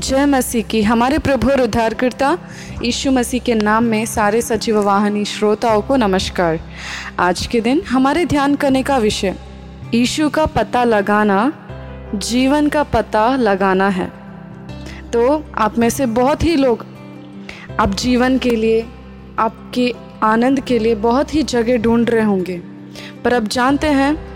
जय मसीह की। हमारे प्रभु और उद्धारकर्ता यीशु मसीह के नाम में सारे सचिव वाहनी श्रोताओं को नमस्कार। आज के दिन हमारे ध्यान करने का विषय, यीशु का पता लगाना, जीवन का पता लगाना है। तो आप में से बहुत ही लोग आप जीवन के लिए, आपके आनंद के लिए बहुत ही जगह ढूंढ रहे होंगे। पर अब जानते हैं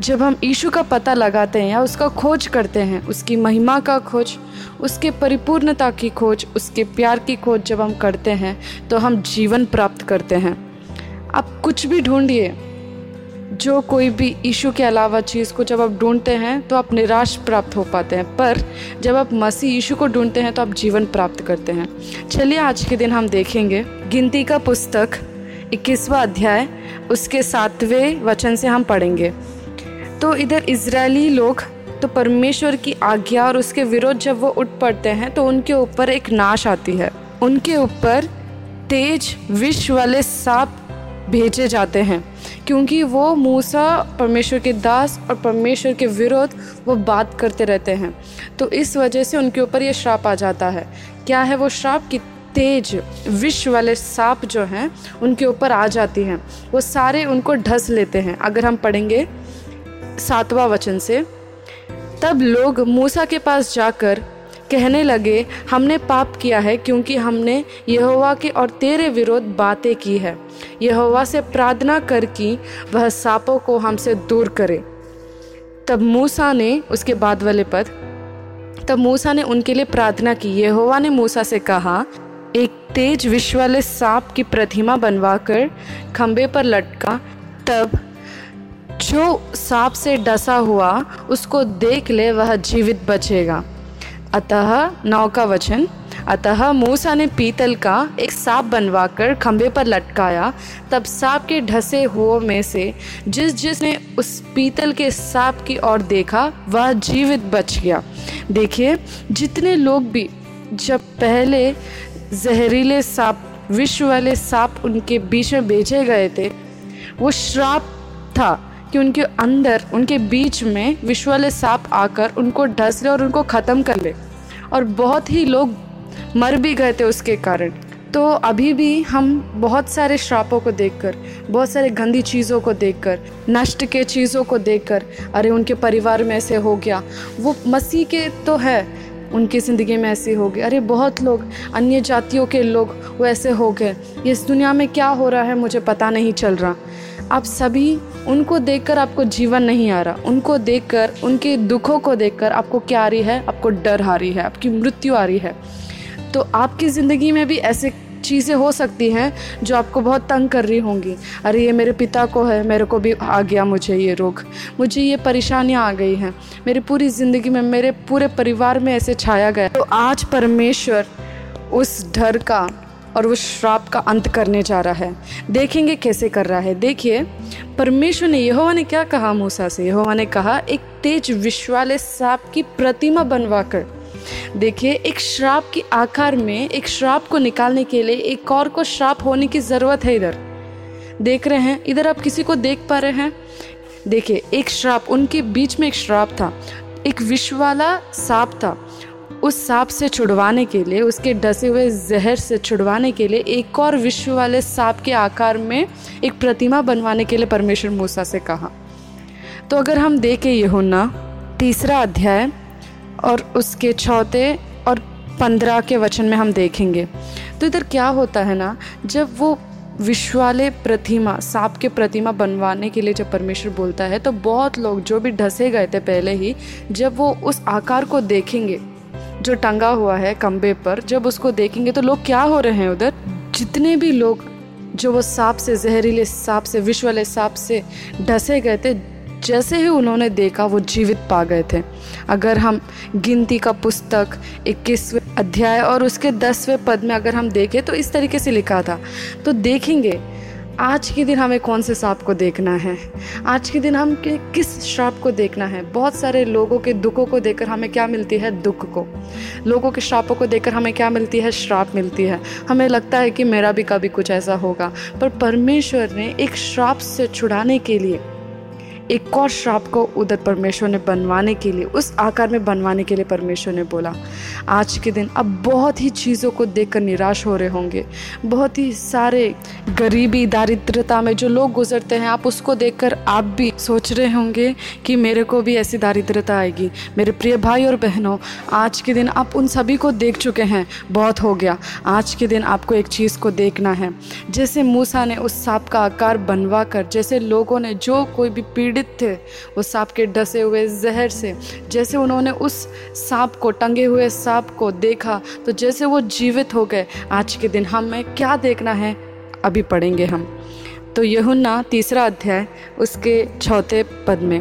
जब हम यीशु का पता लगाते हैं या उसका खोज करते हैं, उसकी महिमा का खोज, उसके परिपूर्णता की खोज, उसके प्यार की खोज जब हम करते हैं तो हम जीवन प्राप्त करते हैं। आप कुछ भी ढूंढिए, जो कोई भी यीशु के अलावा चीज़ को जब आप ढूंढते हैं तो आप निराश प्राप्त हो पाते हैं। पर जब आप मसीह यीशु को ढूंढते हैं तो आप जीवन प्राप्त करते हैं। चलिए आज के दिन हम देखेंगे गिनती का पुस्तक, इक्कीसवा अध्याय, उसके सातवें वचन से हम पढ़ेंगे। तो इधर इसराइली लोग तो परमेश्वर की आज्ञा और उसके विरोध जब वो उठ पड़ते हैं तो उनके ऊपर एक नाश आती है। उनके ऊपर तेज विष वाले सांप भेजे जाते हैं, क्योंकि वो मूसा, परमेश्वर के दास और परमेश्वर के विरोध वो बात करते रहते हैं। तो इस वजह से उनके ऊपर ये श्राप आ जाता है। क्या है वो श्राप? कि तेज विष वाले सांप जो हैं, उनके ऊपर आ जाती हैं। वो सारे उनको ढस लेते हैं। अगर हम पढ़ेंगे सातवां वचन से, तब लोग मूसा के पास जाकर कहने लगे, हमने पाप किया है क्योंकि हमने यहोवा के और तेरे विरोध बातें की है। यहोवा से प्रार्थना कर कि वह सांपों को हमसे दूर करे। तब मूसा ने उसके बाद वाले पद तब मूसा ने उनके लिए प्रार्थना की। यहोवा ने मूसा से कहा, एक तेज विश्व वाले सांप की प्रतिमा बनवाकर खंबे पर लटका, तब जो सांप से डसा हुआ, उसको देख ले, वह जीवित बचेगा। अतः नौ का वचन, अतः मूसा ने पीतल का एक सांप बनवाकर खंभे पर लटकाया। तब सांप के ढसे हुओं में से जिस जिसने उस पीतल के सांप की ओर देखा, वह जीवित बच गया। देखिए, जितने लोग भी, जब पहले जहरीले सांप, विश्व वाले सांप उनके बीच में बेचे गए थे, वो श्राप था। कि उनके अंदर, उनके बीच में विश्व वाले सांप आकर उनको ढस ले और उनको ख़त्म कर ले। और बहुत ही लोग मर भी गए थे उसके कारण। तो अभी भी हम बहुत सारे श्रापों को देखकर, बहुत सारे गंदी चीज़ों को देखकर, नष्ट के चीज़ों को देखकर, अरे उनके परिवार में ऐसे हो गया। वो मसीह के तो है, उनकी ज़िंदगी में ऐसे हो गए। अरे बहुत लोग, अन्य जातियों के लोग वो ऐसे हो गए। इस दुनिया में क्या हो रहा है मुझे पता नहीं चल रहा। आप सभी उनको देखकर आपको जीवन नहीं आ रहा। उनको देखकर, उनके दुखों को देखकर आपको क्या आ रही है? आपको डर आ रही है, आपकी मृत्यु आ रही है। तो आपकी ज़िंदगी में भी ऐसे चीज़ें हो सकती हैं जो आपको बहुत तंग कर रही होंगी। अरे, ये मेरे पिता को है, मेरे को भी आ गया मुझे ये रोग। मुझे ये परेशानियाँ आ गई हैं। मेरी पूरी ज़िंदगी में, मेरे पूरे परिवार में ऐसे छाया गया। तो आज परमेश्वर उस डर का और उस श्राप का अंत करने जा रहा है। देखेंगे कैसे कर रहा है। देखिए, परमेश्वर ने, यहोवा ने क्या कहा मूसा से? यहोवा ने कहा, एक तेज विश्वाले सांप की प्रतिमा बनवा कर देखिए, एक श्राप के आकार में, एक श्राप को निकालने के लिए एक और को श्राप होने की ज़रूरत है इधर। देख रहे हैं, इधर आप किसी को देख पा रहे हैं। देखिए, एक श्राप, उनके बीच में एक श्राप था। एक विश्व वाला सांप था। उस सांप से छुड़वाने के लिए, उसके डसे हुए जहर से छुड़वाने के लिए एक और विश्व वाले सांप के आकार में एक प्रतिमा बनवाने के लिए परमेश्वर मूसा से कहा। तो अगर हम देखें ये होना तीसरा अध्याय और उसके चौथे और पंद्रह के वचन में हम देखेंगे। तो इधर क्या होता है ना, जब वो विश्वाले प्रतिमा, सांप के प्रतिमा बनवाने के लिए जब परमेश्वर बोलता है तो बहुत लोग जो भी ढसे गए थे पहले ही, जब वो उस आकार को देखेंगे जो टंगा हुआ है खम्बे पर, जब उसको देखेंगे तो लोग क्या हो रहे हैं उधर? जितने भी लोग जो वो सांप से, जहरीले सांप से विश्व वाले सांप से ढसे गए थे, जैसे ही उन्होंने देखा वो जीवित पा गए थे। अगर हम गिनती का पुस्तक इक्कीसवें अध्याय और उसके दसवें पद में अगर हम देखें तो इस तरीके से लिखा था। तो देखेंगे आज के दिन हमें कौन से सांप को देखना है? आज के दिन हम कि, किस श्राप को देखना है? बहुत सारे लोगों के दुखों को देखकर हमें क्या मिलती है? दुख को। लोगों के श्रापों को देखकर हमें क्या मिलती है? श्राप मिलती है। हमें लगता है कि मेरा भी कभी कुछ ऐसा होगा। पर परमेश्वर ने एक श्राप से छुड़ाने के लिए एक और श्राप को उधर परमेश्वर ने बनवाने के लिए, उस आकार में बनवाने के लिए परमेश्वर ने बोला, आज के दिन अब बहुत ही चीज़ों को देखकर निराश हो रहे होंगे। बहुत ही सारे गरीबी, दारिद्रता में जो लोग गुजरते हैं, आप उसको देखकर आप भी सोच रहे होंगे कि मेरे को भी ऐसी दारिद्रता आएगी। मेरे प्रिय भाई और बहनों, आज के दिन आप उन सभी को देख चुके हैं, बहुत हो गया। आज के दिन आपको एक चीज़ को देखना है। जैसे मूसा ने उस सांप का आकार बनवा कर जैसे लोगों ने जो कोई भी पीड़ित थे। उस सांप के डसे हुए जहर से, जैसे उन्होंने उस सांप को टंगे हुए सांप को देखा तो जैसे वो जीवित हो गए। आज के दिन हमें क्या देखना है? अभी पढ़ेंगे हम। तो यहुन्ना तीसरा अध्याय, उसके चौथे पद में,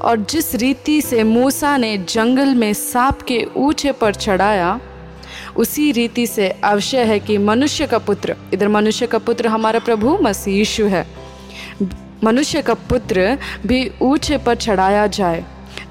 और जिस रीति से मूसा ने जंगल में सांप के ऊँचे पर चढ़ाया, उसी रीति से अवश्य है कि मनुष्य का पुत्र इधर मनुष्य का पुत्र हमारा प्रभु, मसीह है। मनुष्य का पुत्र भी ऊँचे पर चढ़ाया जाए,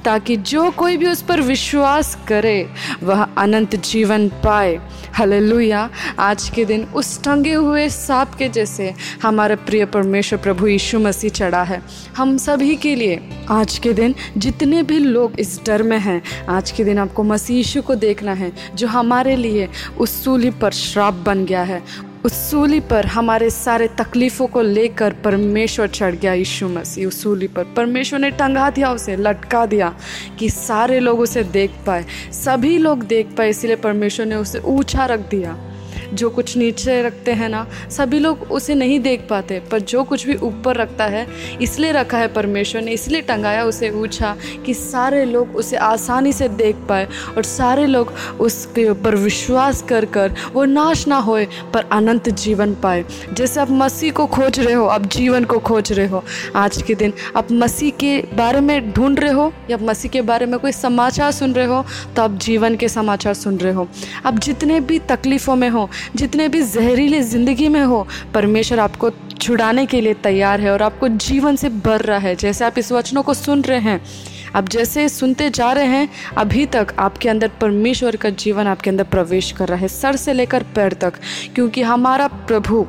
ताकि जो कोई भी उस पर विश्वास करे, वह अनंत जीवन पाए। हल्लुया। आज के दिन उस टंगे हुए सांप के जैसे हमारा प्रिय परमेश्वर प्रभु यीशु मसीह चढ़ा है। हम सभी के लिए आज के दिन जितने भी लोग इस डर में हैं, आज के दिन आपको मसीह यीशु को देखना है, जो हमारे लिए उस सूली पर श्राप बन गया है। उस सूली पर हमारे सारे तकलीफ़ों को लेकर परमेश्वर चढ़ गया यीशु मसीह उस सूली पर। परमेश्वर ने टंगा दिया उसे, लटका दिया कि सारे लोग उसे देख पाए, सभी लोग देख पाए, इसलिए परमेश्वर ने उसे ऊँचा रख दिया। जो कुछ नीचे रखते हैं ना, सभी लोग उसे नहीं देख पाते, पर जो कुछ भी ऊपर रखता है, इसलिए रखा है परमेश्वर ने, इसलिए टंगाया, उसे ऊँचा, कि सारे लोग उसे आसानी से देख पाए, और सारे लोग उसके ऊपर विश्वास कर कर, वो नाश ना होए, पर अनंत जीवन पाए। जैसे आप मसीह को खोज रहे हो, आप जीवन को खोज रहे हो, आज के दिन आप मसीह के बारे में ढूंढ रहे हो, या मसीह के बारे में कोई समाचार सुन रहे हो तो आप जीवन के समाचार सुन रहे हो। आप जितने भी तकलीफ़ों में हो जितने भी जहरीले ज़िंदगी में हो, परमेश्वर आपको छुड़ाने के लिए तैयार है और आपको जीवन से भर रहा है। जैसे आप इस वचनों को सुन रहे हैं अब जैसे सुनते जा रहे हैं, अभी तक आपके अंदर परमेश्वर का जीवन आपके अंदर प्रवेश कर रहा है, सर से लेकर पैर तक, क्योंकि हमारा प्रभु,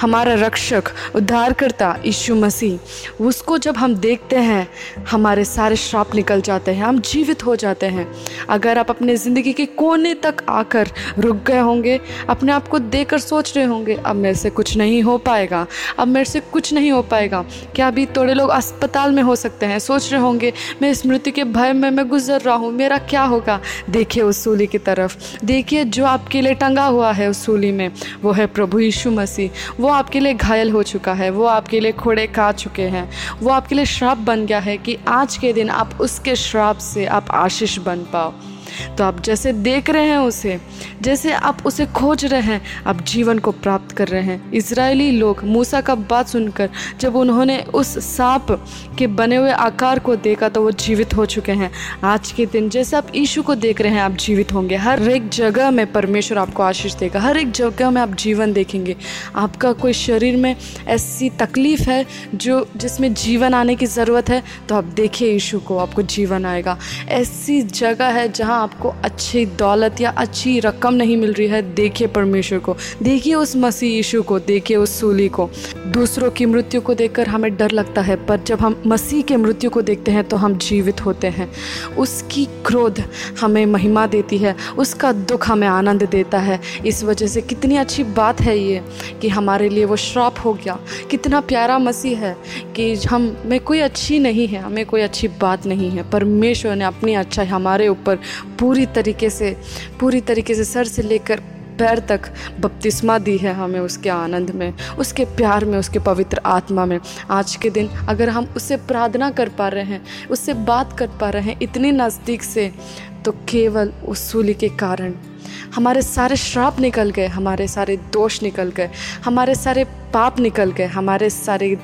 हमारा रक्षक, उद्धारकर्ता यीशु मसीह, उसको जब हम देखते हैं, हमारे सारे श्राप निकल जाते हैं, हम जीवित हो जाते हैं। अगर आप अपने ज़िंदगी के कोने तक आकर रुक गए होंगे, अपने आप को देकर सोच रहे होंगे, अब मेरे से कुछ नहीं हो पाएगा, अब मेरे से कुछ नहीं हो पाएगा। क्या अभी थोड़े लोग अस्पताल में हो सकते हैं, सोच रहे होंगे, मैं इस मृत्यु के भय में मैं गुजर रहा हूँ। मेरा क्या होगा? देखिए उस सूली की तरफ़। देखिए जो आपके लिए टंगा हुआ है उस सूली में, वो है प्रभु यीशु मसीह। वो आपके लिए घायल हो चुका है, वो आपके लिए खोड़े खा चुके हैं। वो आपके लिए श्राप बन गया है कि आज के दिन आप उसके श्राप से आप आशीष बन पाओ। तो आप जैसे देख रहे हैं उसे, जैसे आप उसे खोज रहे हैं, आप जीवन को प्राप्त कर रहे हैं। इसराइली लोग मूसा का बात सुनकर, जब उन्होंने उस सांप के बने हुए आकार को देखा तो वो जीवित हो चुके हैं। आज के दिन जैसे आप ईशु को देख रहे हैं, आप जीवित होंगे। हर एक जगह में परमेश्वर आपको आशीष देगा। हर एक जगह में आप जीवन देखेंगे। आपका कोई शरीर में ऐसी तकलीफ़ है, जो, जिसमें जीवन आने की ज़रूरत है तो आप देखिए ईशु को, आपको जीवन आएगा। ऐसी जगह है जहाँ आपको अच्छी दौलत या अच्छी रकम नहीं मिल रही है, देखिए परमेश्वर को, देखिए उस मसीह यीशु को, देखिए उस सूली को। दूसरों की मृत्यु को देखकर हमें डर लगता है, पर जब हम मसीह के मृत्यु को देखते हैं तो हम जीवित होते हैं। उसकी क्रोध हमें महिमा देती है, उसका दुख हमें आनंद देता है। इस वजह से कितनी अच्छी बात है ये कि हमारे लिए वो श्राप हो गया। कितना प्यारा मसीह है कि हम में कोई अच्छी नहीं है, हमें कोई अच्छी बात नहीं है। परमेश्वर ने अपनी अच्छाई हमारे ऊपर पूरी तरीके से, पूरी तरीके से सर से लेकर पैर तक बपतिस्मा दी है हमें उसके आनंद में, उसके प्यार में, उसके पवित्र आत्मा में। आज के दिन अगर हम उससे प्रार्थना कर पा रहे हैं, उससे बात कर पा रहे हैं इतने नज़दीक से तो केवल उस सूली के कारण हमारे सारे श्राप निकल गए, हमारे सारे दोष निकल गए, हमारे सारे पाप निकल गए, हमारे सारे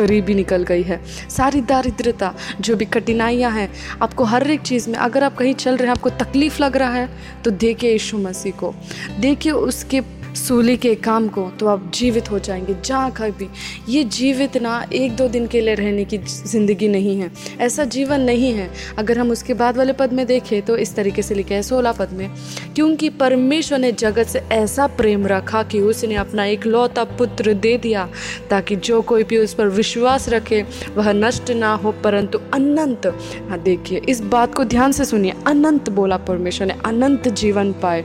गरीबी निकल गई है। सारी दारिद्रता, जो भी कठिनाइयाँ हैं, आपको हर एक चीज़ में अगर आप कहीं चल रहे हैं, आपको तकलीफ़ लग रहा है तो देखिए यीशु मसीह को। देखिए उसके सूली के काम को तो आप जीवित हो जाएँगे, जहाँ कहीं भी। ये जीवित ना एक दो दिन के लिए रहने की ज़िंदगी नहीं है। ऐसा जीवन नहीं है। अगर हम उसके बाद वाले पद में देखें तो इस तरीके से लिखे हैं सोलह पद में, क्योंकि परमेश्वर ने जगत से ऐसा प्रेम रखा कि उसने अपना एक लौता पुत्र दे दिया, ताकि जो कोई भी उस पर विश्वास रखे, वह नष्ट ना हो। परंतु अनंत हाँ देखिए, इस बात को ध्यान से सुनिए। अनंत बोला परमेश्वर ने, अनंत जीवन पाए।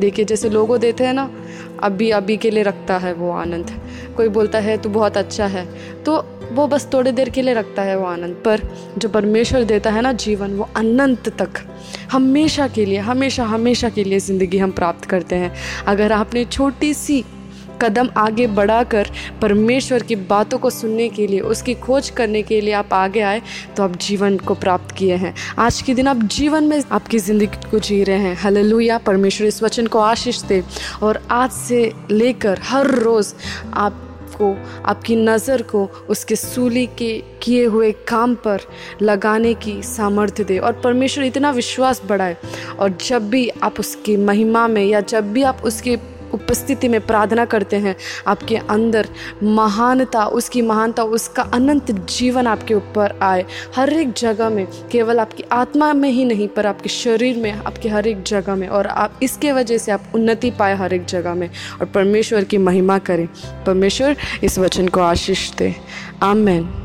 देखिए, जैसे लोगों देते हैं ना, अभी अभी के लिए रखता है वो आनंद। कोई बोलता है, तू बहुत अच्छा है। तो वो बस थोड़ी देर के लिए रखता है वो आनंद। पर जो परमेश्वर देता है ना जीवन, वो अनंत तक, हमेशा के लिए, हमेशा हमेशा के लिए ज़िंदगी हम प्राप्त करते हैं। अगर आपने छोटी सी कदम आगे बढ़ाकर परमेश्वर की बातों को सुनने के लिए, उसकी खोज करने के लिए आप आगे आए तो आप जीवन को प्राप्त किए हैं। आज के दिन आप जीवन में आपकी ज़िंदगी को जी रहे हैं। हललुया। परमेश्वर इस वचन को आशीष दे और आज से लेकर हर रोज़ आप को आपकी नज़र को उसके सूली के किए हुए काम पर लगाने की सामर्थ्य दे और परमेश्वर इतना विश्वास बढ़ाए। और जब भी आप उसकी महिमा में या जब भी आप उसके उपस्थिति में प्रार्थना करते हैं। आपके अंदर महानता, उसकी महानता, उसका अनंत जीवन आपके ऊपर आए। हर एक जगह में, केवल आपकी आत्मा में ही नहीं, पर आपके शरीर में, आपके हर एक जगह में, और आप इसके वजह से आप उन्नति पाए हर एक जगह में। और परमेश्वर की महिमा करें। परमेश्वर, इस वचन को आशीष दे। आमेन।